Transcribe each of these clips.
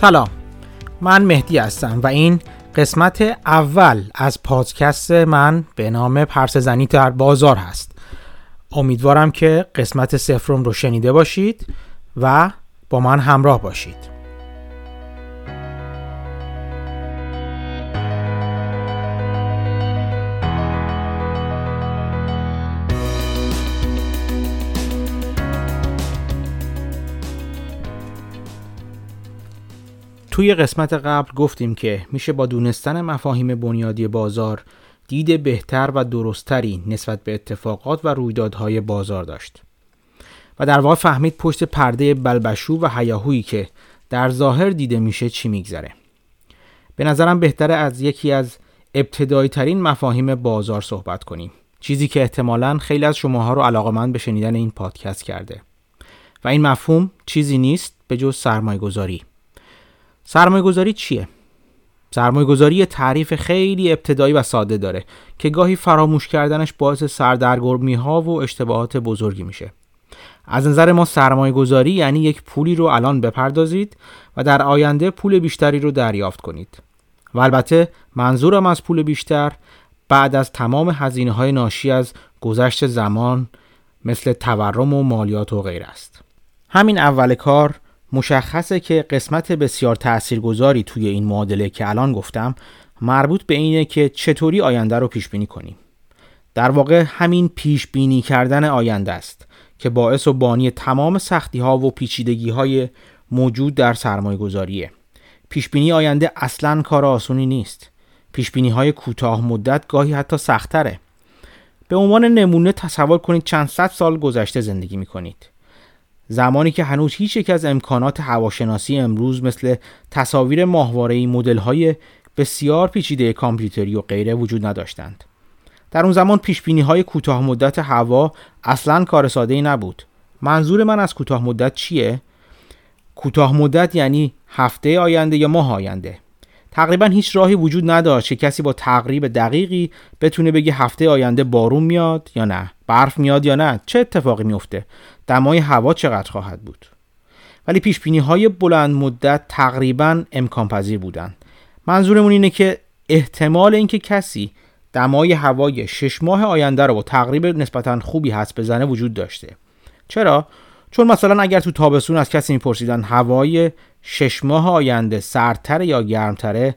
سلام. من مهدی هستم و این قسمت اول از پادکست من به نام پرس زنی در بازار هست. امیدوارم که قسمت سفرم رو شنیده باشید و با من همراه باشید. توی قسمت قبل گفتیم که میشه با دونستن مفاهیم بنیادی بازار دید بهتر و درستری نسبت به اتفاقات و رویدادهای بازار داشت. و در واقع فهمید پشت پرده بلبشو و هیاهویی که در ظاهر دیده میشه چی میگذره. به نظرم بهتره از یکی از ابتدایی ترین مفاهیم بازار صحبت کنیم. چیزی که احتمالا خیلی از شماها رو علاقمند به شنیدن این پادکست کرده. و این مفهوم چیزی نیست به جز سرمایه گذاری سرمایه گذاری چیه؟ سرمایه گذاری تعریف خیلی ابتدایی و ساده داره که گاهی فراموش کردنش باعث سردرگرمی ها و اشتباهات بزرگی میشه. از نظر ما سرمایه گذاری یعنی یک پولی رو الان بپردازید و در آینده پول بیشتری رو دریافت کنید. و البته منظورم از پول بیشتر بعد از تمام هزینه های ناشی از گذشت زمان مثل تورم و مالیات و غیر است. همین اول کار مشخصه که قسمت بسیار تاثیرگذاری توی این معادله که الان گفتم مربوط به اینه که چطوری آینده رو پیش بینی کنیم. در واقع همین پیش بینی کردن آینده است که باعث و بانی تمام سختی ها و پیچیدگی های موجود در سرمایه گذاریه. پیش بینی آینده اصلا کار آسونی نیست. پیش بینی های کوتاه مدت گاهی حتی سختره. به عنوان نمونه تصور کنید چند صد سال گذشته زندگی می کنید. زمانی که هنوز هیچ یک از امکانات هواشناسی امروز مثل تصاویر ماهواره‌ای مدل‌های بسیار پیچیده کامپیوتری و غیره وجود نداشتند. در اون زمان پیش های کوتاه مدت هوا اصلا کار ساده ای نبود. منظور من از کوتاه مدت چیه؟ کوتاه مدت یعنی هفته آینده یا ماه آینده. تقریبا هیچ راهی وجود نداشت که کسی با تقریب دقیقی بتونه بگه هفته آینده بارون میاد یا نه برف میاد یا نه چه اتفاقی میفته دمای هوا چقدر خواهد بود. ولی پیش بینی های بلند مدت تقریبا امکان پذیر بودند. منظورمون اینه که احتمال اینکه کسی دمای هوای شش ماه آینده رو با تقریب نسبتا خوبی حدس بزنه وجود داشته. چرا؟ چون مثلا اگر تو تابستون از کسی میپرسیدن هوای شش ماه آینده سردتره یا گرمتره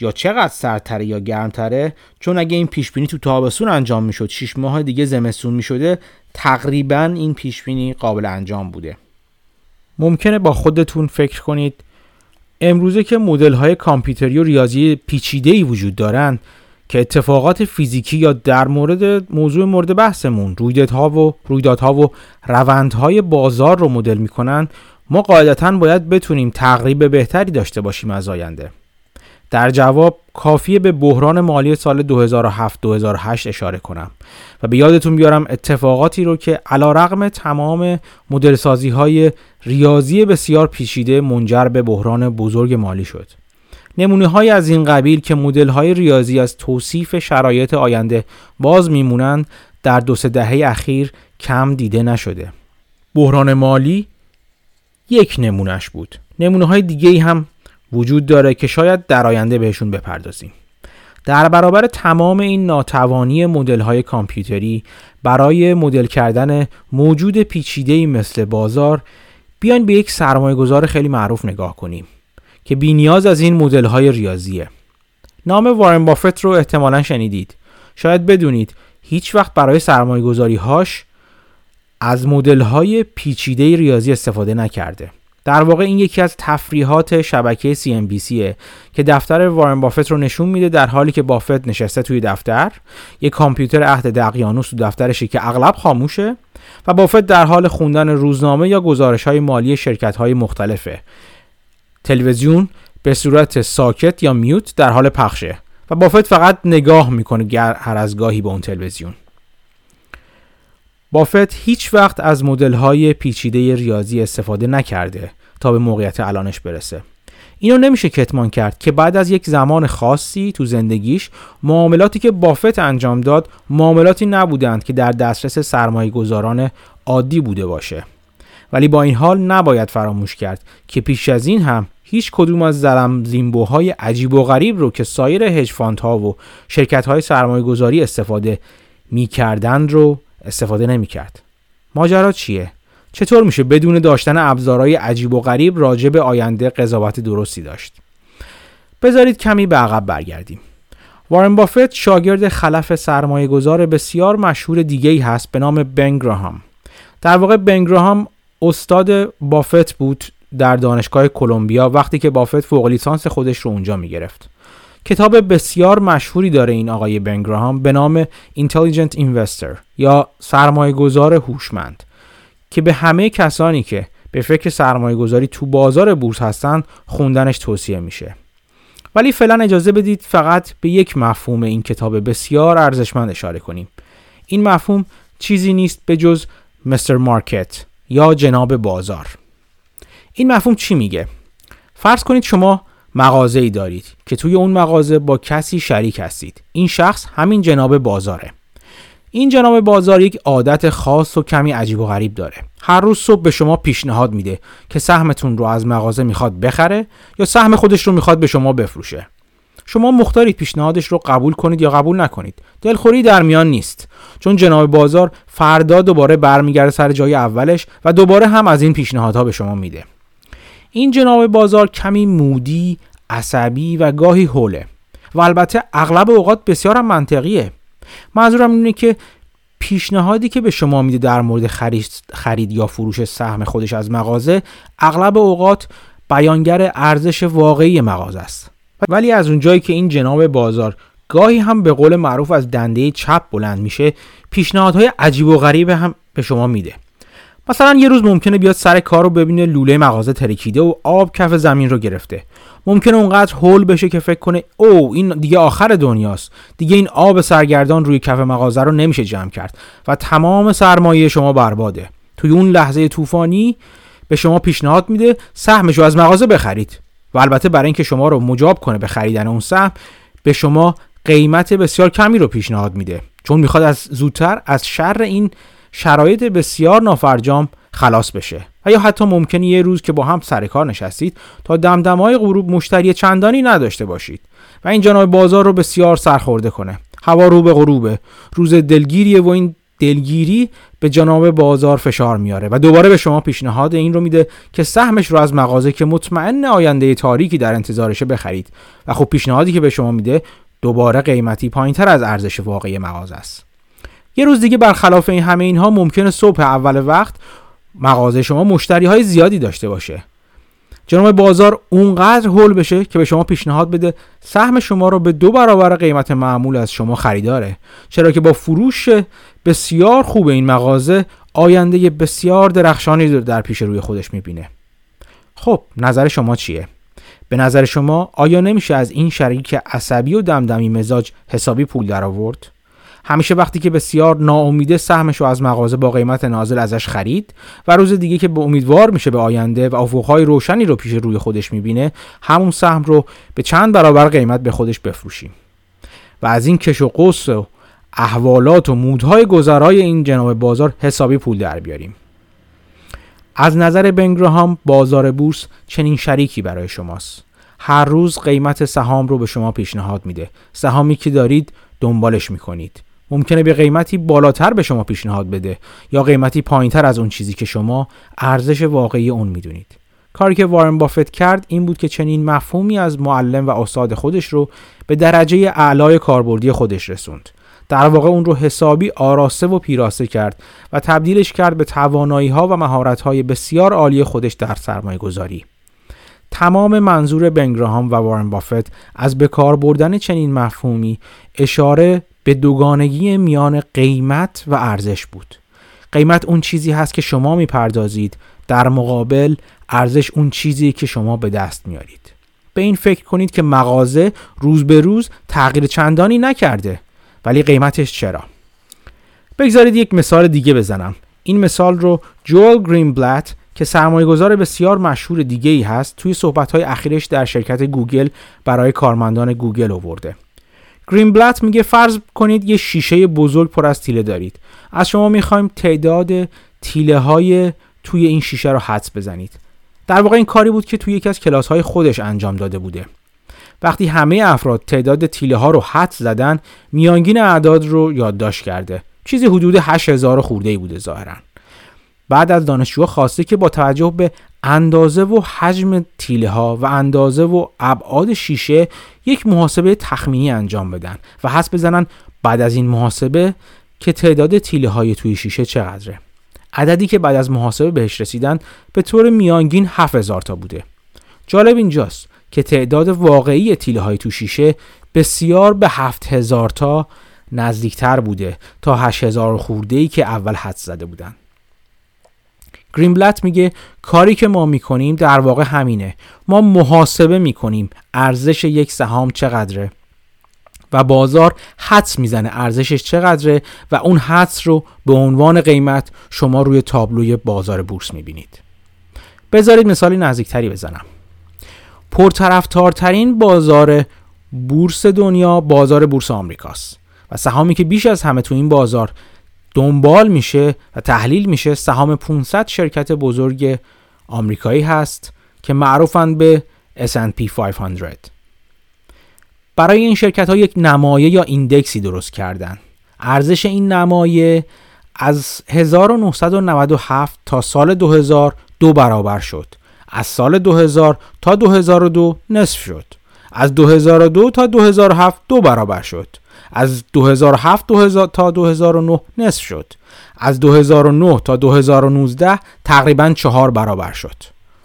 یا چقدر سردتره یا گرمتره چون اگه این پیش بینی تو تابستون انجام می‌شد 6 ماه دیگه زمستون می‌شده تقریبا این پیش بینی قابل انجام بوده. ممکنه با خودتون فکر کنید امروزه که مدل های کامپیوتری و ریاضی پیچیده ای وجود دارند که اتفاقات فیزیکی یا در مورد موضوع مورد بحثمون رویدادها و رویدادها و روندهای بازار رو مدل می‌کنن ما قاعدتا باید بتونیم تقریب بهتری داشته باشیم از آینده. در جواب کافیه به بحران مالی سال 2007-2008 اشاره کنم و به یادتون بیارم اتفاقاتی رو که علا رقم تمام مدل های ریاضی بسیار پیچیده منجر به بحران بزرگ مالی شد. نمونه های از این قبیل که مدل های ریاضی از توصیف شرایط آینده باز میمونند در دو سه دهه اخیر کم دیده نشده. بحران مالی یک نمونهش بود. نمونه های دیگه هم وجود داره که شاید در آینده بهشون بپردازیم. در برابر تمام این ناتوانی مدل های کامپیوتری برای مدل کردن موجود پیچیده مثل بازار بیاین به یک سرمایه گذار خیلی معروف نگاه کنیم که بی نیاز از این مدل های ریاضیه. نام وارن بافت رو احتمالا شنیدید. شاید بدونید هیچ وقت برای سرمایه گذاری هاش از مدل های پیچیده ریاضی استفاده نکرده. در واقع این یکی از تفریحات شبکه CNBC که دفتر وارن بافت رو نشون میده در حالی که بافت نشسته توی دفتر یک کامپیوتر عهد دقیانوس تو دفترشه که اغلب خاموشه و بافت در حال خوندن روزنامه یا گزارش های مالی شرکت های مختلفه. تلویزیون به صورت ساکت یا میوت در حال پخشه و بافت فقط نگاه می‌کنه هر از گاهی به اون تلویزیون. بافت هیچ وقت از مدل های پیچیده ریاضی استفاده نکرده تا به موقعیت الانش برسه. اینو نمیشه کتمان کرد که بعد از یک زمان خاصی تو زندگیش معاملاتی که بافت انجام داد معاملاتی نبودند که در دسترس سرمایه گذاران عادی بوده باشه. ولی با این حال نباید فراموش کرد که پیش از این هم هیچ کدوم از زلم زیمبوهای عجیب و غریب رو که سایر هج ها و شرکت های سرمایه گذاری استفاده می‌کردند رو استفاده نمی‌کرد. ماجرا چیه؟ چطور میشه بدون داشتن ابزارهای عجیب و غریب راجع به آینده قضاوت درستی داشت؟ بذارید کمی به عقب برگردیم. وارن بافت شاگرد خلف سرمایه گذار بسیار مشهور دیگه ای هست به نام بنگراهام. در واقع بنگراهام استاد بافت بود در دانشگاه کلمبیا وقتی که بافت فوق لیسانس خودش رو اونجا می‌گرفت. کتاب بسیار مشهوری داره این آقای بنگراهام به نام Intelligent Investor یا سرمایه گذار هوشمند که به همه کسانی که به فکر سرمایه گذاری تو بازار بورس هستن خوندنش توصیه میشه. ولی فعلا اجازه بدید فقط به یک مفهوم این کتاب بسیار ارزشمند اشاره کنیم. این مفهوم چیزی نیست به جز مستر مارکت یا جناب بازار. این مفهوم چی میگه؟ فرض کنید شما مغازه ای دارید که توی اون مغازه با کسی شریک هستید. این شخص همین جناب بازاره. این جناب بازار یک عادت خاص و کمی عجیب و غریب داره. هر روز صبح به شما پیشنهاد میده که سهمتون رو از مغازه می‌خواد بخره یا سهم خودش رو می‌خواد به شما بفروشه. شما مختارید پیشنهادش رو قبول کنید یا قبول نکنید. دلخوری در میان نیست. چون جناب بازار فردا دوباره برمیگرده سر جای اولش و دوباره هم از این پیشنهادها به شما میده. این جناب بازار کمی مودی، عصبی و گاهی حوله و البته اغلب اوقات بسیار منطقیه. منظورم اینه که پیشنهادی که به شما میده در مورد خرید, خرید یا فروش سهم خودش از مغازه اغلب اوقات بیانگر ارزش واقعی مغازه است. ولی از اونجایی که این جناب بازار گاهی هم به قول معروف از دنده چپ بلند میشه پیشنهادهای عجیب و غریب هم به شما میده. مثلا یه روز ممکنه بیاد سر کار رو ببینه لوله مغازه ترکیده و آب کف زمین رو گرفته. ممکنه اونقدر هول بشه که فکر کنه او این دیگه آخر دنیاست. دیگه این آب سرگردان روی کف مغازه رو نمیشه جمع کرد و تمام سرمایه شما برباده. توی اون لحظه طوفانی به شما پیشنهاد میده سهمش رو از مغازه بخرید. و البته برای اینکه شما رو مجاب کنه به خریدن اون سهم به شما قیمت بسیار کمی رو پیشنهاد میده. چون می‌خواد از زودتر از شر این شرایط بسیار نافرجام خلاص بشه. و یا حتی ممکنه یه روز که با هم سر کار نشستید تا دمدمای غروب مشتری چندانی نداشته باشید. و این جناب بازار رو بسیار سرخورده کنه. هوا رو به غروبه. روز دلگیریه و این دلگیری به جناب بازار فشار میاره. و دوباره به شما پیشنهاد این رو میده که سهمش رو از مغازه که مطمئن آینده تاریکی در انتظارشه بخرید. و خب پیشنهادی که به شما میده دوباره قیمتی پایینتر از ارزش واقعی مغازه است. یه روز دیگه برخلاف این همه اینها ممکنه صبح اول وقت مغازه شما مشتری های زیادی داشته باشه. جناب بازار اونقدر هول بشه که به شما پیشنهاد بده سهم شما رو به دو برابر قیمت معمول از شما خریداره. چرا که با فروش بسیار خوب این مغازه آینده بسیار درخشانی در پیش روی خودش می‌بینه. خب نظر شما چیه؟ به نظر شما آیا نمیشه از این شریک عصبی و دمدمی مزاج حسابی پول در آورد همیشه وقتی که بسیار ناامیده سهمش رو از مغازه با قیمت نازل ازش خرید و روز دیگه که به امیدوار میشه به آینده و افقهای روشنی رو پیش روی خودش می‌بینه همون سهم رو به چند برابر قیمت به خودش بفروشیم. و از این کش و قص و احوالات و مودهای گذرای این جناب بازار حسابی پول در بیاریم. از نظر بنگراهام بازار بورس چنین شریکی برای شماست. هر روز قیمت سهام رو به شما پیشنهاد میده. سهامی که دارید دنبالش می‌کنید. ممکنه به قیمتی بالاتر به شما پیشنهاد بده یا قیمتی پایینتر از اون چیزی که شما ارزش واقعی اون می‌دونید کاری که وارن بافت کرد این بود که چنین مفهومی از معلم و استاد خودش رو به درجه اعلای کاربردی خودش رسوند در واقع اون رو حسابی آراسته و پیراسته کرد و تبدیلش کرد به توانایی ها و مهارت های بسیار عالی خودش در سرمایه گذاری. تمام منظور بنگراهام و وارن بافت از به کار بردن چنین مفهومی اشاره به دوگانگی میان قیمت و ارزش بود. قیمت اون چیزی هست که شما می‌پردازید. در مقابل ارزش اون چیزی که شما به دست میارید. به این فکر کنید که مغازه روز به روز تغییر چندانی نکرده. ولی قیمتش چرا؟ بگذارید یک مثال دیگه بزنم. این مثال رو جوال گرینبلت که سرمایه گذار بسیار مشهور دیگه ای هست توی صحبت های اخیرش در شرکت گوگل برای کارمندان گوگل آورده. گرینبلت میگه فرض کنید یه شیشه بزرگ پر از تیله دارید. از شما می‌خوایم تعداد تیله های توی این شیشه رو حدس بزنید. در واقع این کاری بود که توی یکی از کلاس های خودش انجام داده بوده وقتی همه افراد تعداد تیله ها رو حد زدن میانگین اعداد رو یادداشت کرده چیزی حدود 8000 خورده ای بوده ظاهرا بعد از دانشجوها خواسته که با توجه به اندازه و حجم تیله ها و اندازه و ابعاد شیشه یک محاسبه تخمینی انجام بدن و حس بزنن بعد از این محاسبه که تعداد تیله های توی شیشه چقدره. عددی که بعد از محاسبه بهش رسیدن به طور میانگین 7000 تا بوده. جالب اینجاست که تعداد واقعی تیله های تو شیشه بسیار به 7000 تا نزدیکتر بوده تا 8000 خورده ای که اول حد زده بودن. گرینبلت میگه کاری که ما می‌کنیم در واقع همینه. ما محاسبه می‌کنیم ارزش یک سهام چقدره و بازار حدس می‌زنه ارزشش چقدره و اون حدس رو به عنوان قیمت شما روی تابلوی بازار بورس می‌بینید. بذارید مثالی نزدیکتری بزنم. پرطرفدارترین بازار بورس دنیا بازار بورس آمریکاست و سهامی که بیش از همه تو این بازار دنبال میشه و تحلیل میشه سهام 500 شرکت بزرگ آمریکایی هست که معروفن به S&P 500 برای این شرکت ها یک نمایه یا ایندکسی درست کردن. ارزش این نمایه از 1997 تا سال 2000 دو برابر شد. از سال 2000 تا 2002 نصف شد. از 2002 تا 2007 دو برابر شد. از 2007 2000 تا 2009 نصف شد. از 2009 تا 2019 تقریبا چهار برابر شد.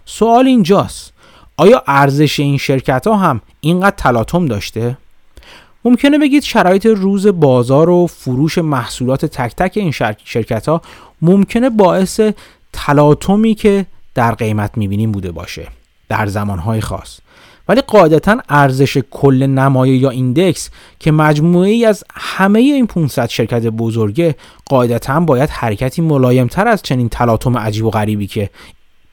سوال اینجاست. آیا ارزش این شرکت ها هم اینقدر تلاطم داشته؟ ممکنه بگید شرایط روز بازار و فروش محصولات تک تک این شرکت ها ممکنه باعث تلاطمی که در قیمت می‌بینیم بوده باشه. در زمانهای خاص. ولی قاعدتا ارزش کل نمایه یا ایندکس که مجموعه ای از همه این 500 شرکت بزرگه قاعدتا باید حرکتی ملایمتر از چنین تلاطم عجیب و غریبی که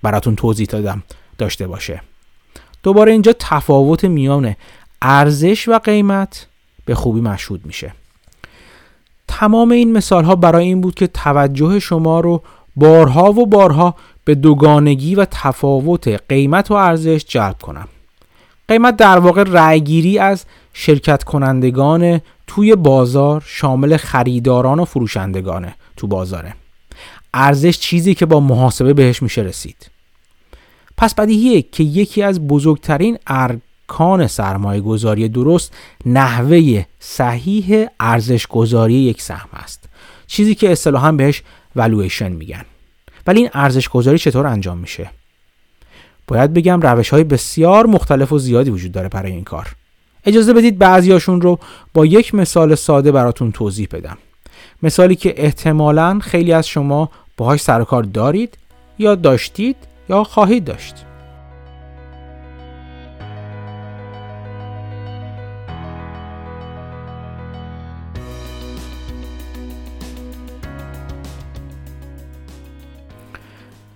براتون توضیح دادم داشته باشه. دوباره اینجا تفاوت میان ارزش و قیمت به خوبی مشهود میشه. تمام این مثال ها برای این بود که توجه شما رو بارها و بارها به دوگانگی و تفاوت قیمت و ارزش جلب کنم. قیمت در واقع رأیگیری از شرکت کنندگان توی بازار شامل خریداران و فروشندگانه تو بازاره. ارزش چیزی که با محاسبه بهش میشه رسید. پس بدیهیه که یکی از بزرگترین ارکان سرمایه گذاری درست نحوه صحیح ارزش گذاری یک سهم است. چیزی که اصطلاحا بهش والویشن میگن. ولی این ارزش گذاری چطور انجام میشه؟ باید بگم روش های بسیار مختلف و زیادی وجود داره برای این کار. اجازه بدید بعضیاشون رو با یک مثال ساده براتون توضیح بدم. مثالی که احتمالا خیلی از شما باهاش سر کار دارید یا داشتید یا خواهید داشت.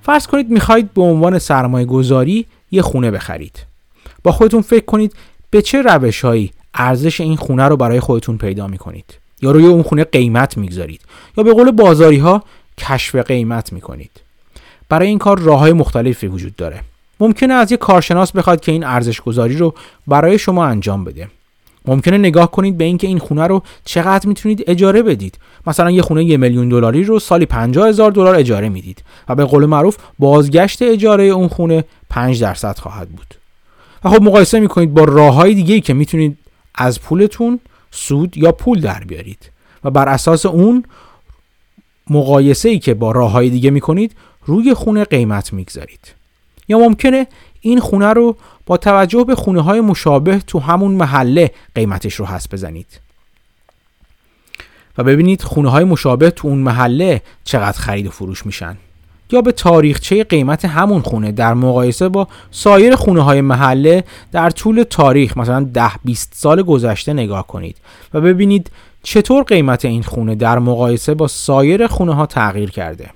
فرض کنید می‌خواهید به عنوان سرمایه گذاری یه خونه بخرید. با خودتون فکر کنید به چه روش هایی ارزش این خونه رو برای خودتون پیدا می‌کنید. یا روی اون خونه قیمت می‌گذارید. یا به قول بازاری ها کشف قیمت می‌کنید. برای این کار راه های مختلفی وجود داره. ممکنه از یک کارشناس بخواد که این ارزش گذاری رو برای شما انجام بده. ممکنه نگاه کنید به اینکه این خونه رو چقدر می‌تونید اجاره بدید. مثلا یه خونه یه میلیون دلاری رو سالی 50 هزار دلار اجاره می‌دید و به قول معروف بازگشت اجاره اون خونه 5 درصد خواهد بود. و خب مقایسه می‌کنید با راه های دیگه که می‌تونید از پولتون سود یا پول در بیارید. و بر اساس اون مقایسه ای که با راه های دیگه می‌کنید روی خونه قیمت می‌گذارید. یا ممکنه این خونه رو با توجه به خونه های مشابه تو همون محله قیمتش رو حس بزنید. و ببینید خونه های مشابه تو اون محله چقدر خرید و فروش میشن. یا به تاریخچه قیمت همون خونه در مقایسه با سایر خونه های محله در طول تاریخ مثلا 10 20 سال گذشته نگاه کنید و ببینید چطور قیمت این خونه در مقایسه با سایر خونه ها تغییر کرده.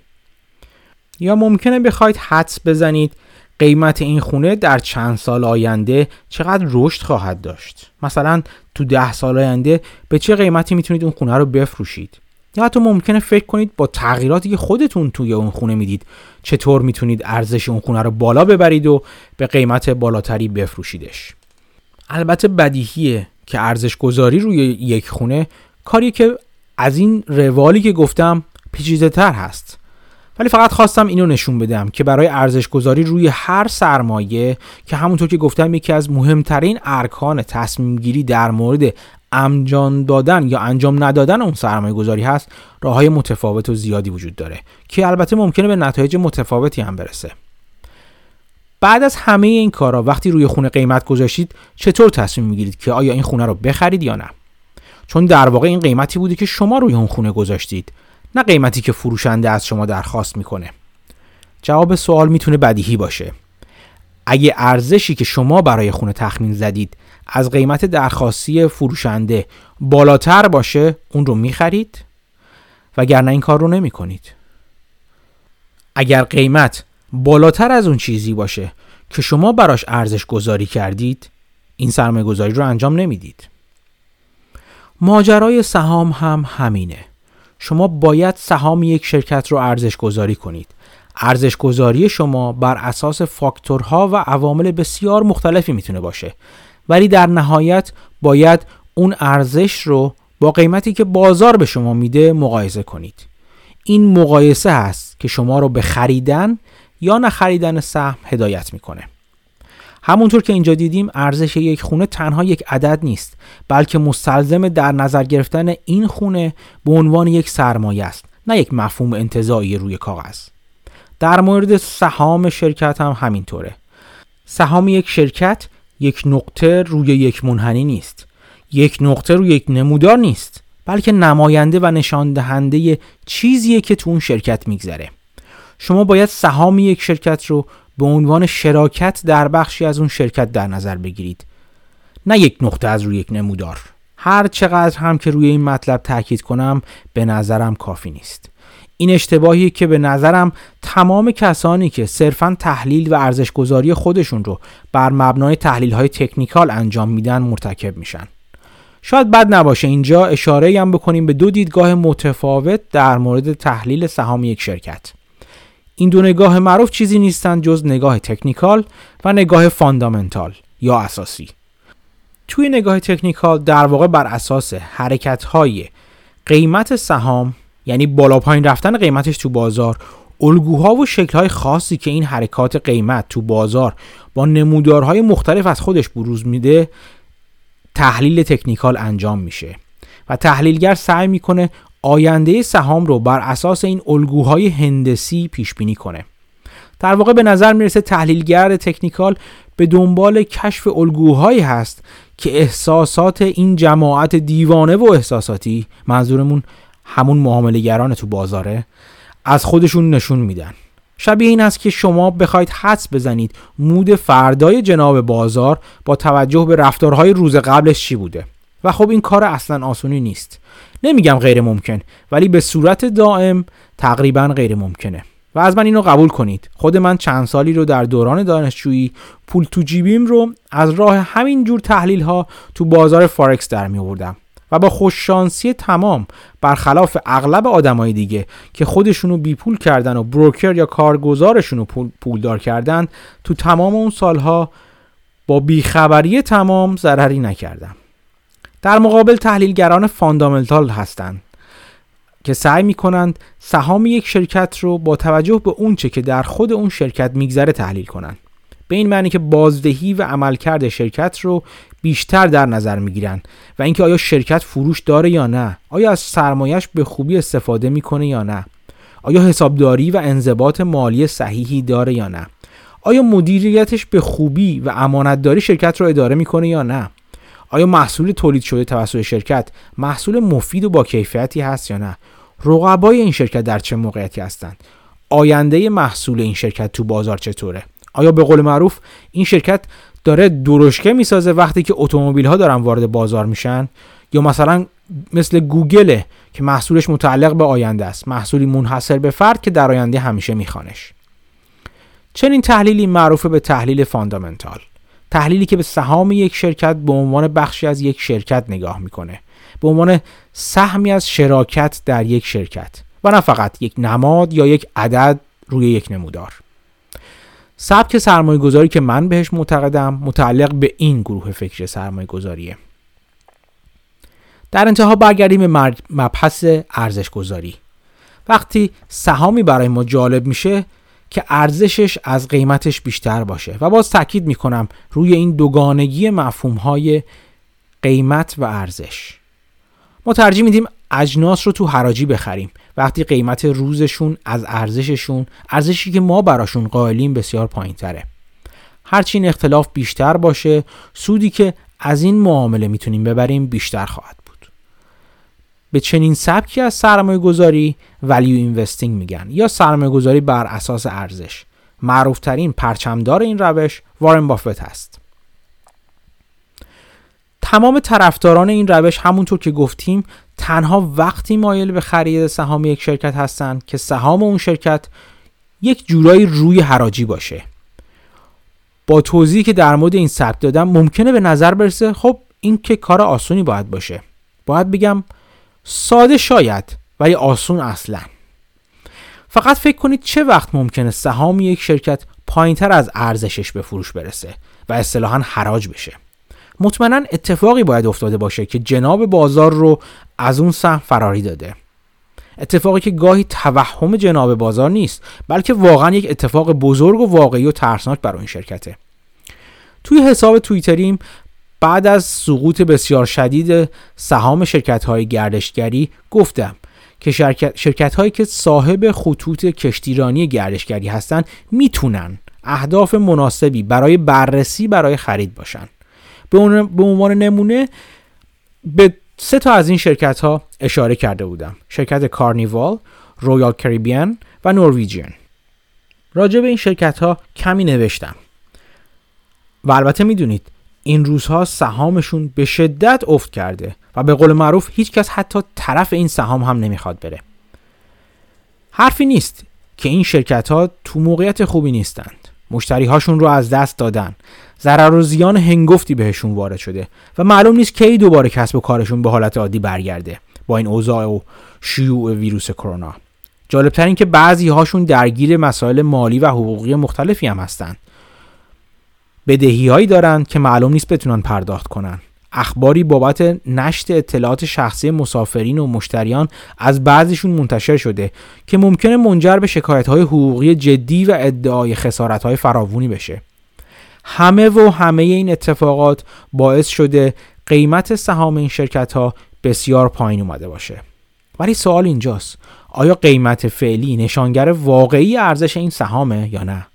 یا ممکنه بخواید حدس بزنید قیمت این خونه در چند سال آینده چقدر رشد خواهد داشت؟ مثلا تو ده سال آینده به چه قیمتی می‌تونید اون خونه رو بفروشید؟ یا حتی ممکنه فکر کنید با تغییراتی که خودتون توی اون خونه می‌دید چطور می‌تونید ارزش اون خونه رو بالا ببرید و به قیمت بالاتری بفروشیدش؟ البته بدیهیه که ارزش گذاری روی یک خونه کاری که از این روالی که گفتم پیچیده تر هست. ولی فقط خواستم اینو نشون بدم که برای ارزش گذاری روی هر سرمایه که همونطور که گفتم یکی از مهمترین ارکان تصمیم گیری در مورد انجام دادن یا انجام ندادن اون سرمایه گذاری هست راه های متفاوت و زیادی وجود داره که البته ممکنه به نتایج متفاوتی هم برسه. بعد از همه این کارا وقتی روی خونه قیمت گذاشتید چطور تصمیم می‌گیرید که آیا این خونه رو بخرید یا نه؟ چون در واقع این قیمتی بوده که شما روی اون خونه گذاشتید. نه قیمتی که فروشنده از شما درخواست می‌کنه جواب سوال می‌تونه بدیهی باشه اگه ارزشی که شما برای خونه تخمین زدید از قیمت درخواستی فروشنده بالاتر باشه اون رو می‌خرید وگرنه این کار رو نمی کنید. اگر قیمت بالاتر از اون چیزی باشه که شما براش ارزش گذاری کردید این سرمایه گذاری رو انجام نمی‌دید. ماجرای سهام هم همینه. شما باید سهام یک شرکت رو ارزش گذاری کنید. ارزش گذاری شما بر اساس فاکتورها و عوامل بسیار مختلفی می‌تونه باشه. ولی در نهایت باید اون ارزش رو با قیمتی که بازار به شما میده مقایسه کنید. این مقایسه هست که شما رو به خریدن یا نخریدن سهم هدایت می‌کنه. همونطور که اینجا دیدیم ارزش یک خونه تنها یک عدد نیست بلکه مستلزم در نظر گرفتن این خونه به عنوان یک سرمایه است نه یک مفهوم انتظایی روی کاغذ. در مورد سهام شرکت هم همینطوره. سهام یک شرکت یک نقطه روی یک منحنی نیست. یک نقطه روی یک نمودار نیست بلکه نماینده و نشان دهنده چیزیه که تو اون شرکت میگذره. شما باید سهام یک شرکت رو به عنوان شراکت در بخشی از اون شرکت در نظر بگیرید. نه یک نقطه از روی یک نمودار. هر چقدر هم که روی این مطلب تاکید کنم به نظرم کافی نیست. این اشتباهی که به نظرم تمام کسانی که صرفا تحلیل و ارزشگذاری خودشون رو بر مبنای تحلیل های تکنیکال انجام میدن مرتکب میشن. شاید بد نباشه اینجا اشاره هم بکنیم به دو دیدگاه متفاوت در مورد تحلیل سهام یک شرکت. این دو نگاه معروف چیزی نیستند جز نگاه تکنیکال و نگاه فاندامنتال یا اساسی. توی نگاه تکنیکال در واقع بر اساس حرکت های قیمت سهام یعنی بالا پایین رفتن قیمتش تو بازار الگوها و شکلهای خاصی که این حرکات قیمت تو بازار با نمودارهای مختلف از خودش بروز میده تحلیل تکنیکال انجام میشه. و تحلیلگر سعی می‌کنه آینده سهام رو بر اساس این الگوهای هندسی پیش بینی کنه. در واقع به نظر می‌رسه تحلیلگر تکنیکال به دنبال کشف الگوهایی هست که احساسات این جماعت دیوانه و احساساتی منظورمون همون معاملهگران تو بازاره از خودشون نشون میدن. شبیه این است که شما بخواید حدس بزنید مود فردای جناب بازار با توجه به رفتارهای روز قبلش چی بوده. و خب این کار اصلا آسونی نیست. نمیگم غیر ممکن ولی به صورت دائم تقریبا غیر ممکنه. و از من اینو قبول کنید. خود من چند سالی رو در دوران دانشجویی پول تو جیبیم رو از راه همین جور تحلیل ها تو بازار فارکس در می آوردم و با خوششانسی تمام برخلاف اغلب آدمای دیگه که خودشونو بیپول کردن و بروکر یا کارگزارشونو پول پولدار کردن تو تمام اون سالها با بیخبری تمام ضرری نکردم. در مقابل تحلیلگران فاندامنتال هستند که سعی می‌کنند سهام یک شرکت رو با توجه به اونچه که در خود اون شرکت میگذره تحلیل کنند. به این معنی که بازدهی و عملکرد شرکت رو بیشتر در نظر می‌گیرن و اینکه آیا شرکت فروش داره یا نه آیا از سرمایش به خوبی استفاده می‌کنه یا نه آیا حسابداری و انضباط مالی صحیحی داره یا نه آیا مدیریتش به خوبی و امانتداری شرکت رو اداره می‌کنه یا نه. آیا محصول تولید شده توسط شرکت محصول مفید و با کیفیتی هست یا نه؟ رقبای این شرکت در چه موقعیتی هستند؟ آینده محصول این شرکت تو بازار چطوره؟ آیا به قول معروف این شرکت داره درشکه می‌سازه وقتی که اتومبیل ها دارن وارد بازار میشن؟ یا مثلا مثل گوگله که محصولش متعلق به آینده است محصولی منحصر به فرد که در آینده همیشه میخوانش. چنین تحلیلی معروف به تحلیل فاندامنتال. تحلیلی که به سهام یک شرکت به عنوان بخشی از یک شرکت نگاه می‌کنه. به عنوان سهمی از شراکت در یک شرکت و نه فقط یک نماد یا یک عدد روی یک نمودار. سبک سرمایه گذاری که من بهش معتقدم متعلق به این گروه فکر سرمایه گذاریه در انتها برگردیم به مبحث ارزش گذاری وقتی سهامی برای ما جالب میشه که ارزشش از قیمتش بیشتر باشه. و باز تاکید می‌کنم روی این دوگانگی مفهوم های قیمت و ارزش. ما ترجیح میدیم اجناس رو تو حراجی بخریم. وقتی قیمت روزشون از ارزششون ارزشی که ما براشون قائلیم بسیار پایین تره هرچی این اختلاف بیشتر باشه سودی که از این معامله می‌تونیم ببریم بیشتر خواهد به چنین سبکی از سرمایه گذاری value investing میگن یا سرمایه گذاری بر اساس ارزش. معروفترین پرچمدار این روش وارن بافت هست. تمام طرفداران این روش همونطور که گفتیم تنها وقتی مایل به خرید سهام یک شرکت هستند که سهام اون شرکت یک جورایی روی حراجی باشه. با توضیحی که در مورد این سبک دادم ممکنه به نظر برسه خب این که کار آسونی باید باشه. باید بگم ساده شاید ولی آسون اصلا. فقط فکر کنید چه وقت ممکنه سهام یک شرکت پایینتر از ارزشش به فروش برسه و اصطلاحا حراج بشه. مطمئنا اتفاقی باید افتاده باشه که جناب بازار رو از اون سهم فراری داده. اتفاقی که گاهی توهم جناب بازار نیست بلکه واقعا یک اتفاق بزرگ و واقعی و ترسناک برای این شرکته. توی حساب توییتریم بعد از سقوط بسیار شدید سهام شرکت های گردشگری گفتم که شرکت, شرکت هایی که صاحب خطوط کشتیرانی گردشگری هستند می‌تونن اهداف مناسبی برای بررسی برای خرید باشن. به عنوان نمونه به سه تا از این شرکت ها اشاره کرده بودم. شرکت کارنیوال، رویال کریبیان و نورویجین. راجع به این شرکت ها کمی نوشتم. و البته می‌دونید این روزها سهامشون به شدت افت کرده و به قول معروف هیچکس حتی طرف این سهام هم نمی‌خواد بره. حرفی نیست که این شرکت ها تو موقعیت خوبی نیستند. مشتری هاشون رو از دست دادن. ضرر و زیان هنگفتی بهشون وارد شده و معلوم نیست کی دوباره کسب و کارشون به حالت عادی برگرده با این اوضاع و شیوع ویروس کرونا. جالبتر این که بعضی هاشون درگیر مسائل مالی و حقوقی مختلفی هم هستند بدهی هایی دارن که معلوم نیست بتونن پرداخت کنن. اخباری بابت نشت اطلاعات شخصی مسافرین و مشتریان از بعضیشون منتشر شده که ممکنه منجر به شکایت های حقوقی جدی و ادعای خسارت های فراوونی بشه. همه و همه این اتفاقات باعث شده قیمت سهام این شرکت ها بسیار پایین اومده باشه. ولی سوال اینجاست. آیا قیمت فعلی نشانگر واقعی ارزش این سهامه یا نه؟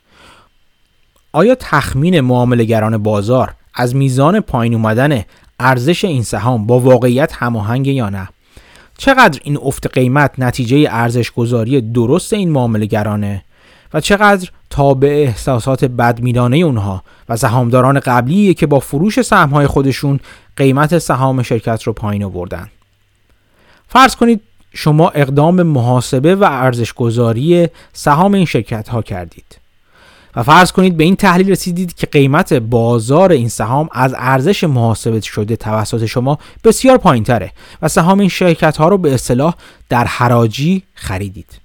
آیا تخمین معاملهگران بازار از میزان پایین اومدن ارزش این سهام با واقعیت هماهنگ یا نه؟ چقدر این افت قیمت نتیجه ارزش گذاری درست این معاملهگرانه؟ و چقدر تابع احساسات بدمیدانه اونها و سهامداران قبلی که با فروش سهمهای خودشون قیمت سهام شرکت رو پایین آوردن؟ فرض کنید شما اقدام محاسبه و ارزشگذاری سهام این شرکت ها کردید. و فرض کنید به این تحلیل رسیدید که قیمت بازار این سهام از ارزش محاسبه شده توسط شما بسیار پایین تره و سهام این شرکت ها رو به اصطلاح در حراجی خریدید.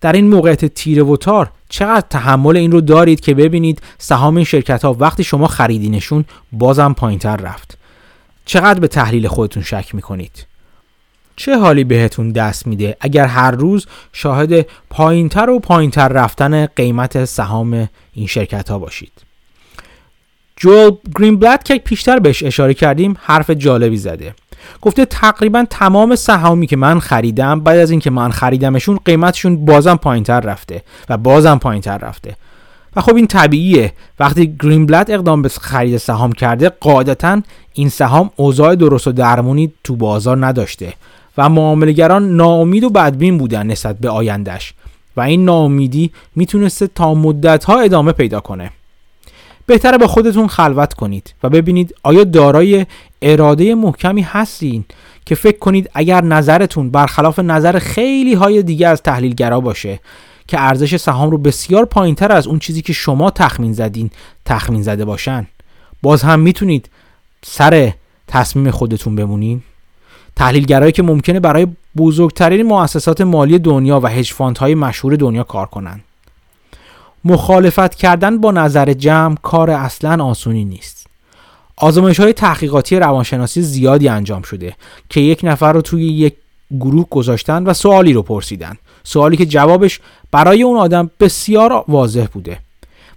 در این موقعیت تیره و تار چقدر تحمل این رو دارید که ببینید سهام این شرکت ها وقتی شما خریدینشون بازم پایین تر رفت. چقدر به تحلیل خودتون شک می‌کنید؟ چه حالی بهتون دست میده اگر هر روز شاهد پایینتر و پایینتر رفتن قیمت سهام این شرکت ها باشید؟ جول گرین بلد که پیشتر بهش اشاره کردیم حرف جالبی زده. گفته تقریبا تمام سهامی که من خریدم بعد از اینکه من خریدمشون قیمتشون بازم پایینتر رفته و بازم پایینتر رفته. و خب این طبیعیه. وقتی گرین بلد اقدام به خرید سهام کرده قاعدتا این سهام اوضاع درست و درمونی تو بازار نداشته. و معاملگران ناامید و بدبین بودن نسبت به آیندهش و این ناامیدی می‌تونسته تا مدت ها ادامه پیدا کنه. بهتره با خودتون خلوت کنید و ببینید آیا دارای اراده محکمی هستین که فکر کنید اگر نظرتون برخلاف نظر خیلی های دیگه از تحلیلگرا باشه که ارزش سهام رو بسیار پایینتر از اون چیزی که شما تخمین زدین تخمین زده باشن. باز هم می‌تونید سر تصمیم خودتون بمونین. تحلیلگرایی که ممکنه برای بزرگترین مؤسسات مالی دنیا و هج های مشهور دنیا کار کنند مخالفت کردن با نظر جمع کار اصلا آسونی نیست. آزمایش های تحقیقاتی روانشناسی زیادی انجام شده که یک نفر رو توی یک گروه گذاشتن و سوالی رو پرسیدن. سوالی که جوابش برای اون آدم بسیار واضح بوده.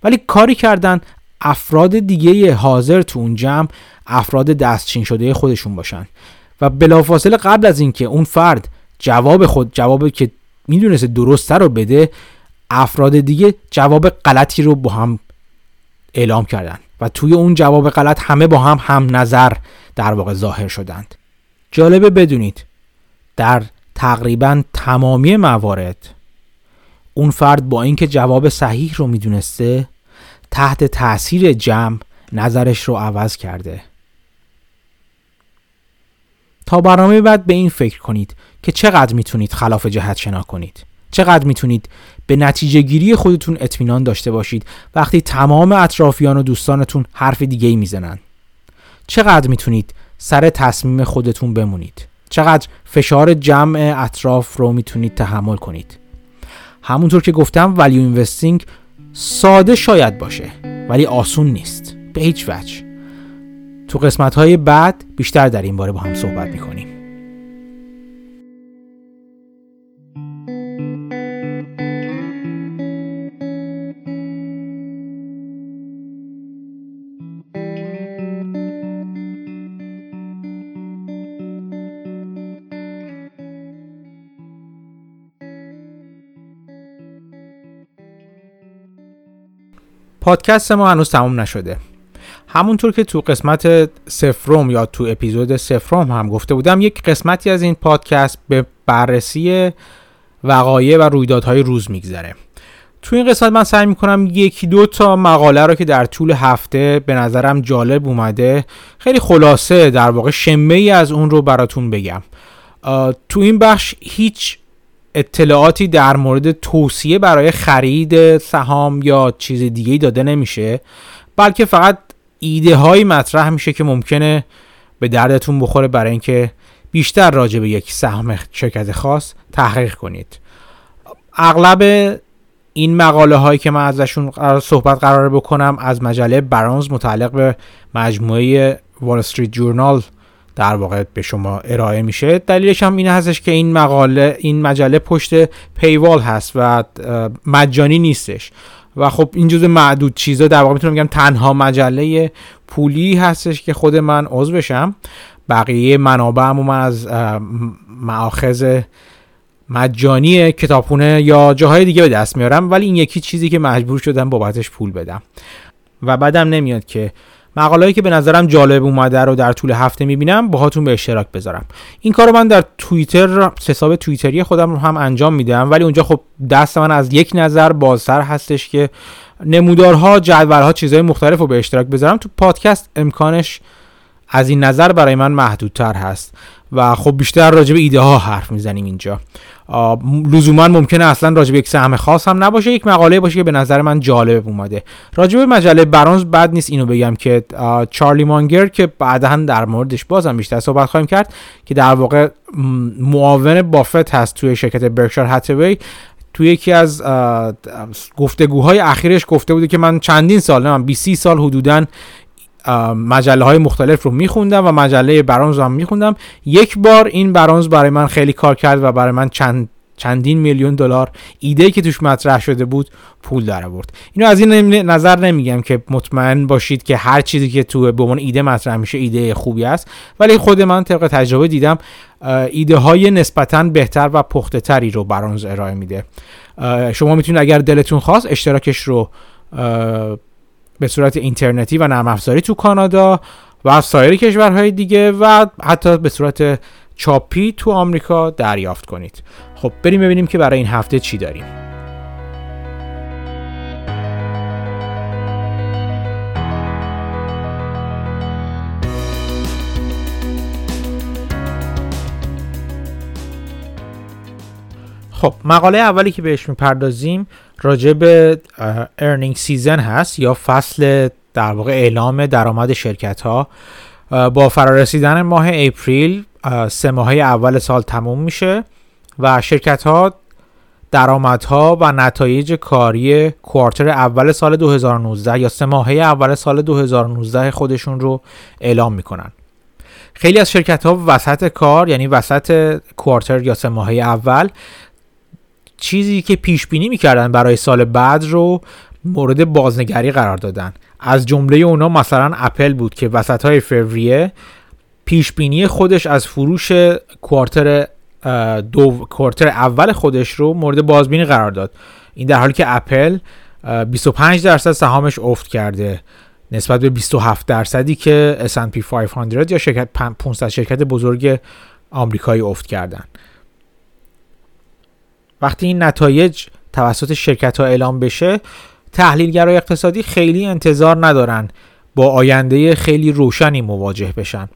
ولی کاری کردن افراد دیگه حاضر تو اون جمع افراد دستچین شده خودشون باشن. و بلافاصله قبل از اینکه اون فرد جواب خود جوابی که می‌دونسته درسته رو بده افراد دیگه جواب غلطی رو با هم اعلام کردن و توی اون جواب غلط همه با هم هم نظر در واقع ظاهر شدند. جالبه بدونید در تقریبا تمامی موارد اون فرد با اینکه جواب صحیح رو می‌دونسته تحت تاثیر جمع نظرش رو عوض کرده. تا برنامه بعد به این فکر کنید که چقدر می‌تونید خلاف جهت شنا کنید. چقدر می‌تونید به نتیجه گیری خودتون اطمینان داشته باشید وقتی تمام اطرافیان و دوستانتون حرف دیگه ای می‌زنن. چقدر می‌تونید سر تصمیم خودتون بمونید. چقدر فشار جمع اطراف رو می‌تونید تحمل کنید. همونطور که گفتم ولیو اینوستینگ ساده شاید باشه ولی آسون نیست. به هیچ وجه. تو قسمت های بعد بیشتر در این باره با هم صحبت می‌کنیم. پادکست ما هنوز تموم نشده. همونطور که تو قسمت سفروم یا تو اپیزود سفروم هم گفته بودم یک قسمتی از این پادکست به بررسی وقایع و رویدادهای روز میگذره. تو این قسمت من سعی می‌کنم یکی دو تا مقاله رو که در طول هفته به نظرم جالب اومده خیلی خلاصه در واقع شمه ای از اون رو براتون بگم. تو این بخش هیچ اطلاعاتی در مورد توصیه برای خرید سهام یا چیز دیگه داده نمیشه بلکه فقط ایده هایی مطرح میشه که ممکنه به دردتون بخوره برای اینکه بیشتر راجع به یک سهم شرکت خاص تحقیق کنید. اغلب این مقاله هایی که من ازشون صحبت قرار بکنم از مجله برانز متعلق به مجموعه وال استریت جورنال در واقع به شما ارائه میشه. دلیلش هم این هستش که این مقاله این مجله پشت پیوال هست و مجانی نیستش. و خب این جزء معدود چیزا در واقع می‌تونم بگم تنها مجله پولی هستش که خود من عضو بشم بقیه منابعم من از معاخذ مجانی کتابخونه یا جاهای دیگه به دست میارم ولی این یکی چیزی که مجبور شدم بابتش پول بدم. و بعدم نمیاد که مقالهایی که به نظرم جالب اومده رو در طول هفته می‌بینم باهاتون به اشتراک بذارم. این کارو من در توییتر حساب توییتری خودم رو هم انجام میدم ولی اونجا خب دست من از یک نظر بازتر هستش که نمودارها جدولها چیزهای مختلف رو به اشتراک بذارم. تو پادکست امکانش از این نظر برای من محدودتر هست. و خب بیشتر راجع به ایده ها حرف می‌زنیم اینجا. لزوما ممکنه اصلا راجع به یک سهم خاص هم نباشه یک مقاله باشه که به نظر من جالب اومده. راجع به مجله برانز بد نیست اینو بگم که چارلی مانگر که بعدا در موردش بازم بیشتر صحبت خواهیم کرد که در واقع معاون بافت هست توی شرکت برکشار هاتوی. توی یکی از گفتگوهای اخیرش گفته بوده که من چندین سال نه من 20 سال حدودا مجله های مختلف رو میخوندم و مجله برانز رو هم میخوندم. یک بار این برانز برای من خیلی کار کرد و برای من چند چندین میلیون دلار ایده که توش مطرح شده بود پول در آورد. اینو از این نظر نمیگم که مطمئن باشید که هر چیزی که تو به عنوان ایده مطرح میشه ایده خوبی است. ولی خود من طبق تجربه دیدم ایده های نسبتا بهتر و پخته تری رو برانز ارائه میده. شما می‌تونید اگر دلتون خواست اشتراکش رو به صورت اینترنتی و نرم افزاری تو کانادا و سایر کشورهای دیگه و حتی به صورت چاپی تو آمریکا دریافت کنید. خب بریم ببینیم که برای این هفته چی داریم. خب مقاله اولی که بهش می‌پردازیم راجع به earning season هست یا فصل در واقع اعلام درآمد شرکت ها با فرارسیدن ماه اپریل سه ماهه اول سال تموم میشه و شرکت ها درآمدها و نتایج کاری quarter اول سال 2019 یا سه ماهه اول سال 2019 خودشون رو اعلام می‌کنن. خیلی از شرکت ها وسط کار یعنی وسط کوارتر یا سه ماهه اول چیزی که پیش بینی می‌کردن برای سال بعد رو مورد بازنگری قرار دادن. از جمله اونا مثلا اپل بود که وسط های فوریه پیش بینی خودش از فروش کوارتر دو کوارتر اول خودش رو مورد بازبینی قرار داد. این در حالی که اپل 25 درصد سهامش افت کرده نسبت به 27 درصدی که S&P 500 یا شرکت 500 شرکت بزرگ آمریکایی افت کردن. وقتی این نتایج توسط شرکت ها اعلام بشه تحلیلگرای اقتصادی خیلی انتظار ندارن با آینده خیلی روشنی مواجه بشن.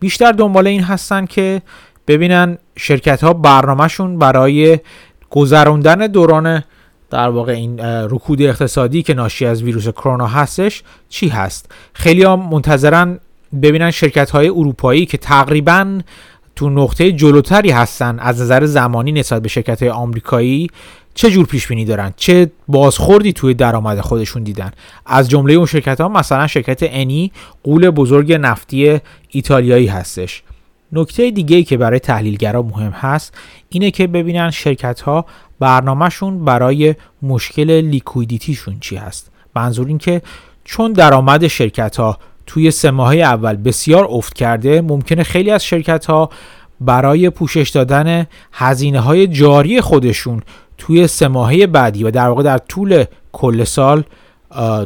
بیشتر دنبال این هستن که ببینن شرکت ها برنامهشون برای گذراندن دوران در واقع این رکود اقتصادی که ناشی از ویروس کرونا هستش چی هست. خیلی ها منتظرن ببینن شرکت های اروپایی که تقریبا تو نقطه جلوتری هستن از نظر زمانی نسبت به شرکت های آمریکایی چه جور پیش بینی دارن؟ چه بازخوردی توی درآمد خودشون دیدن؟ از جمله اون شرکت ها مثلا شرکت انی قول بزرگ نفتی ایتالیایی هستش. نکته دیگه ای که برای تحلیلگرا مهم هست اینه که ببینن شرکت ها برنامهشون برای مشکل لیکویدیتیشون چی هست. منظور این که چون درآمد شرکت ها توی سه ماهه اول بسیار افت کرده. ممکنه خیلی از شرکت ها برای پوشش دادن هزینه های جاری خودشون توی سه ماهه بعدی و در واقع در طول کل سال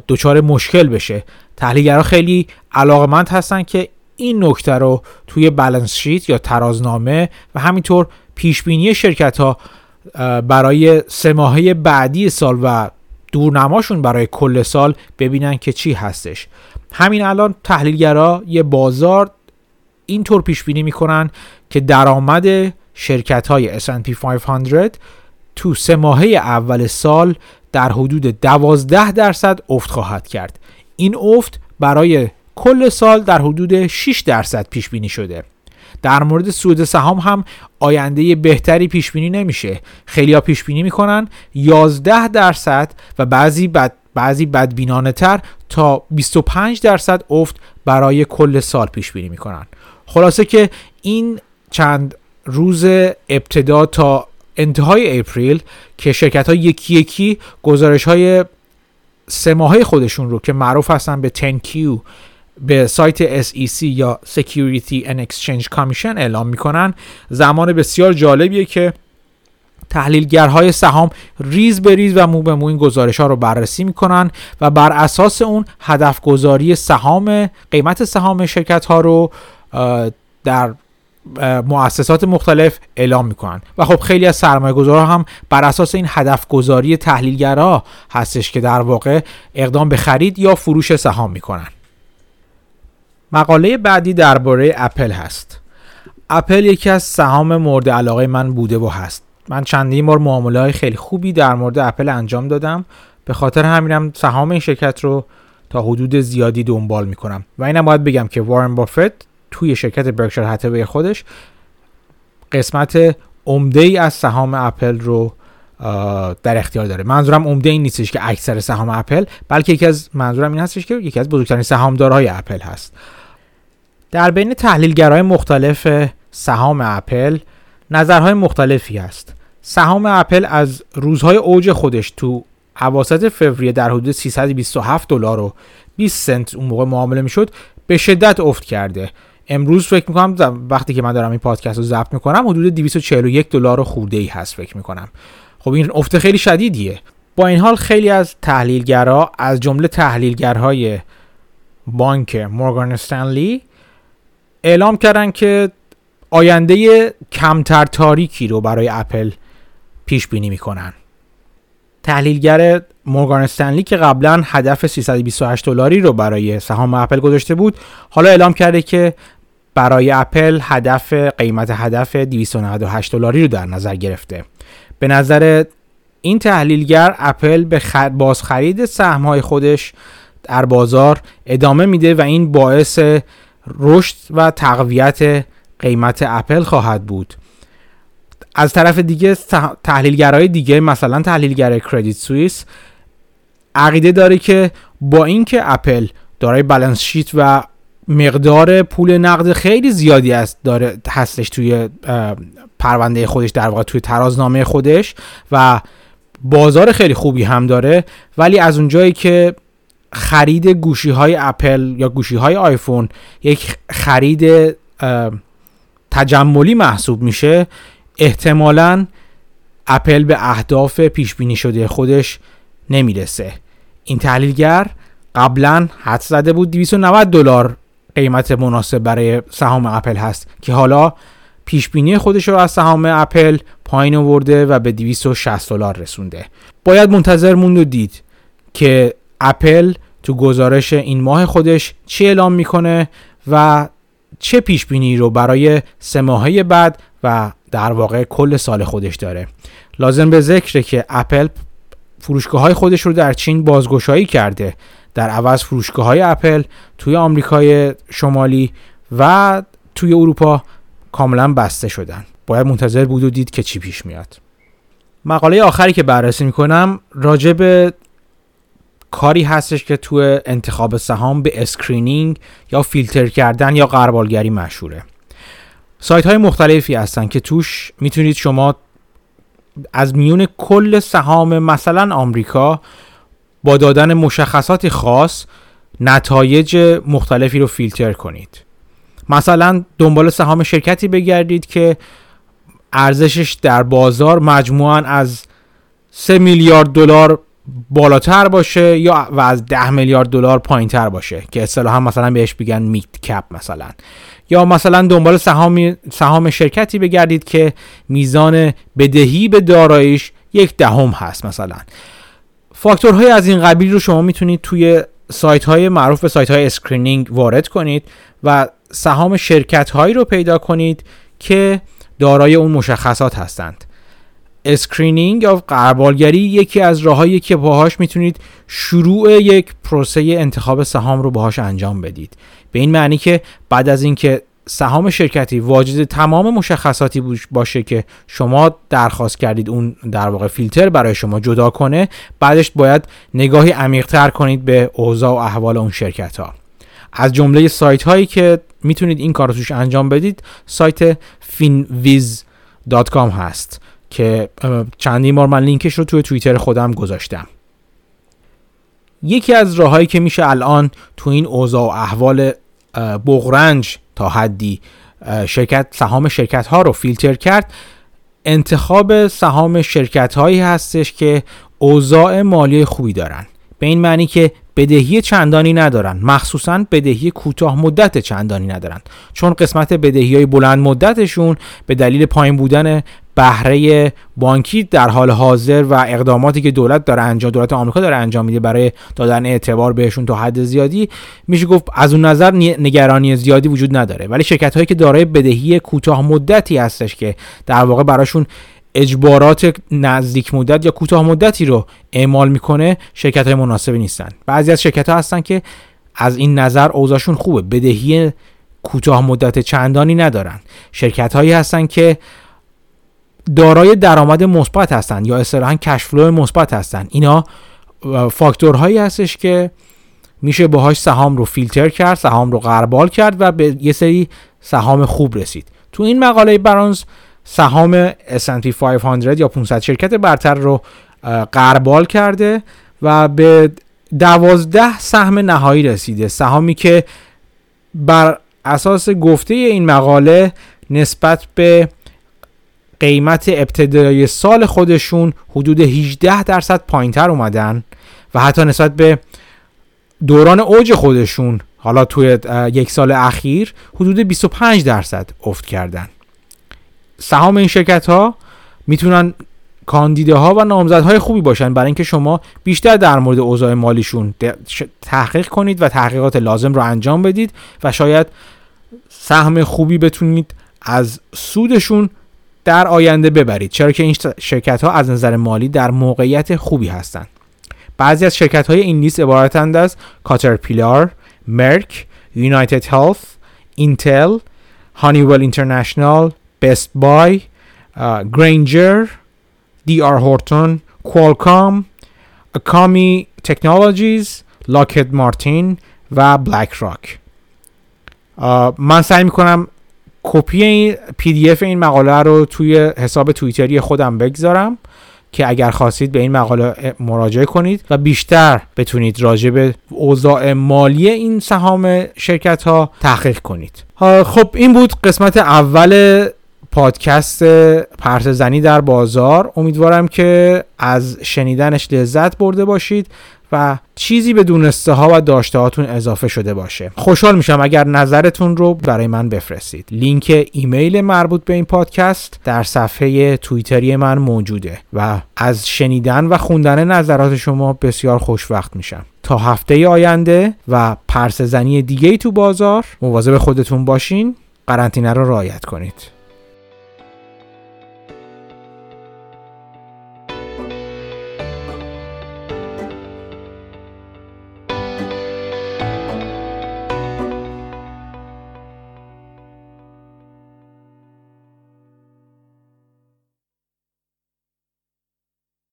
دچار مشکل بشه. تحلیلگرا خیلی علاقمند هستن که این نکته رو توی بالانس شیت یا ترازنامه و همینطور پیش بینی شرکت ها برای سه ماهه بعدی سال و دورنماشون برای کل سال ببینن که چی هستش. همین الان تحلیلگرا یه بازار اینطور پیش بینی می‌کنن که درآمد شرکت های S&P 500 تو سه ماهه اول سال در حدود 12 درصد افت خواهد کرد. این افت برای کل سال در حدود 6 درصد پیش بینی شده. در مورد سود سهام هم آینده بهتری پیش بینی نمیشه. خیلی ها پیش بینی می‌کنن 11 درصد و بعضی بد بعضی بدبینانه تر تا 25 درصد افت برای کل سال پیش بینی می‌کنن. خلاصه که این چند روز ابتدا تا انتهای اپریل که شرکت ها یکی یکی گزارش های سه ماهه خودشون رو که معروف هستن به 10Q به سایت SEC یا Security and Exchange Commission اعلام می‌کنن زمان بسیار جالبیه که تحلیلگرهای سهام ریز به ریز و مو به مو این گزارش ها رو بررسی می‌کنن و بر اساس اون هدف گذاری سهام قیمت سهام شرکت ها رو در مؤسسات مختلف اعلام می‌کنن. و خب خیلی از سرمایه گذارها هم بر اساس این هدف گذاری تحلیلگرها هستش که در واقع اقدام به خرید یا فروش سهام می‌کنن. مقاله بعدی درباره اپل هست. اپل یکی از سهام مورد علاقه من بوده و هست. من چندین بار معامله های خیلی خوبی در مورد اپل انجام دادم. به خاطر همینم سهام این شرکت رو تا حدود زیادی دنبال می‌کنم. و اینم باید بگم که وارن بافت توی شرکت برکشایر هتوی خودش قسمت عمده ای از سهام اپل رو در اختیار داره. منظورم عمده این نیستش که اکثر سهام اپل بلکه یکی از منظورم این هستش که یکی از بزرگترین سهامدارهای اپل هست. در بین تحلیلگرای مختلف سهام اپل نظرهای مختلفی است. سهام اپل از روزهای اوج خودش تو اواسط فوریه در حدود 327 دلار و 20 سنت اون موقع معامله می‌شد به شدت افت کرده. امروز فکر می‌کنم وقتی که من دارم این پادکست رو ضبط می‌کنم حدود 241 دلار خورده ای هست فکر می‌کنم. خب این افت خیلی شدیدیه. با این حال خیلی از تحلیلگرا از جمله تحلیلگرهای بانک مورگان استنلی اعلام کردن که آینده کمتر تاریکی رو برای اپل پیش بینی می‌کنن. تحلیلگر مورگان استنلی که قبلا هدف 328 دلاری رو برای سهام اپل گذاشته بود حالا اعلام کرده که برای اپل هدف قیمت هدف 298 دلاری رو در نظر گرفته. به نظر این تحلیلگر اپل به بازخرید سهم های خودش در بازار ادامه میده و این باعث رشد و تقویت قیمت اپل خواهد بود. از طرف دیگه تحلیلگرای دیگه مثلا تحلیلگر کردیت سوئیس عقیده داره که با اینکه اپل دارای بالانس شیت و مقدار پول نقد خیلی زیادی است داره هستش توی پرونده خودش در واقع توی ترازنامه خودش و بازار خیلی خوبی هم داره ولی از اونجایی که خرید گوشی های اپل یا گوشی های آیفون یک خرید تجملی محسوب میشه احتمالا اپل به اهداف پیش بینی شده خودش نمی‌رسه. این تحلیلگر قبلا حد زده بود 290 دلار قیمت مناسب برای سهام اپل هست که حالا پیش بینی خودش رو از سهام اپل پایین آورده و به 260 دلار رسونده. باید منتظر موند و دید که اپل تو گزارش این ماه خودش چی اعلام می‌کنه و چه پیش بینی رو برای سه ماهه بعد و در واقع کل سال خودش داره. لازم به ذکره که اپل فروشگاه های خودش رو در چین بازگشایی کرده. در عوض فروشگاه های اپل توی آمریکای شمالی و توی اروپا کاملا بسته شدن. باید منتظر بود و دید که چی پیش میاد. مقاله آخری که بررسی می‌کنم راجع به کاری هستش که تو انتخاب سهام به screening یا فیلتر کردن یا غربالگری مشهوره. سایت های مختلفی هستن که توش می‌تونید شما از میون کل سهام مثلا آمریکا با دادن مشخصات خاص نتایج مختلفی رو فیلتر کنید. مثلا دنبال سهام شرکتی بگردید که ارزشش در بازار مجموعا از 3 میلیارد دلار بالاتر باشه یا و از 10 میلیارد دلار پایین تر باشه که اصطلاحا مثلا بهش بگن میت کپ مثلا. یا مثلا دنبال سهام سهام شرکتی بگردید که میزان بدهی به داراییش یک دهم هست مثلا. فاکتورهای از این قبیل رو شما می‌تونید توی سایت های معروف به سایت های screening وارد کنید و سهام شرکت هایی رو پیدا کنید که دارای اون مشخصات هستند. screening یا غربالگری یکی از راههایی که باهاش می‌تونید شروع یک پروسه انتخاب سهام رو باهاش انجام بدید. به این معنی که بعد از اینکه سهام شرکتی واجد تمام مشخصاتی باشه که شما درخواست کردید اون در واقع فیلتر برای شما جدا کنه بعدش باید نگاهی عمیقتر کنید به اوضاع و احوال اون شرکت ها از جمله سایت هایی که می‌تونید این کار رو توش انجام بدید سایت finviz.com هست. که چندین بار من لینکش رو توی توییتر خودم گذاشتم. یکی از راههایی که میشه الان تو این اوضاع و احوال بغرنج تا حدی شرکت سهام شرکت ها رو فیلتر کرد انتخاب سهام شرکت هایی هستش که اوضاع مالی خوبی دارن. به این معنی که بدهی چندانی ندارن. مخصوصا بدهی کوتاه مدت چندانی ندارن. چون قسمت بدهی های بلند مدتشون به دلیل پایین بودن بهره بانکی در حال حاضر و اقداماتی که دولت داره انجام دولت آمریکا داره انجام میده برای دادن اعتبار بهشون تا حد زیادی میشه گفت از اون نظر نگرانی زیادی وجود نداره. ولی شرکت هایی که دارای بدهی کوتاه مدتی هستش که در واقع براشون اجبارات نزدیک مدت یا کوتاه مدتی رو اعمال می‌کنه شرکت های مناسبی نیستن. بعضی از شرکت ها هستن که از این نظر اوضاعشون خوبه. بدهی کوتاه مدت چندانی ندارن. شرکت هایی هستن که دارای درآمد مثبت هستن یا اصطلاحا کشفلو مثبت هستن. اینا فاکتورهایی هستش که میشه باهاش سهام رو فیلتر کرد سهام رو غربال کرد و به یه سری سهام خوب رسید. تو این مقاله برانز سهام S&P 500 یا 500 شرکت برتر رو قربال کرده و به دوازده سهم نهایی رسیده. سهامی که بر اساس گفته این مقاله نسبت به قیمت ابتدای سال خودشون حدود 18 درصد پایینتر اومدن و حتی نسبت به دوران اوج خودشون حالا توی یک سال اخیر حدود 25 درصد افت کردن. سهام این شرکت ها می‌تونن کاندیده ها و نامزدهای خوبی باشن برای اینکه شما بیشتر در مورد اوضاع مالیشون تحقیق کنید و تحقیقات لازم رو انجام بدید و شاید سهم خوبی بتونید از سودشون در آینده ببرید چرا که این شرکت ها از نظر مالی در موقعیت خوبی هستند. بعضی از شرکت های این لیست عبارتند از کاترپیلار، مرک، یونایتد هلث، اینتل Honeywell International Best Buy Granger DR Horton Qualcomm Akami Technologies Lockheed Martin و بلک راک من سعی می‌کنم کپی پی دی اف این مقاله رو توی حساب توییتری خودم بگذارم که اگر خواستید به این مقاله مراجعه کنید و بیشتر بتونید راجع به اوضاع مالی این سهام شرکت ها تحقیق کنید. خب این بود قسمت اول پادکست پرسه زنی در بازار. امیدوارم که از شنیدنش لذت برده باشید. و چیزی به دونسته ها و داشته هاتون اضافه شده باشه. خوشحال میشم اگر نظرتون رو برای من بفرستید. لینک ایمیل مربوط به این پادکست در صفحه توییتری من موجوده و از شنیدن و خوندن نظرات شما بسیار خوشوقت میشم. تا هفته آینده و پرس زنی دیگه تو بازار مواظب خودتون باشین قرنطینه رو رعایت کنید.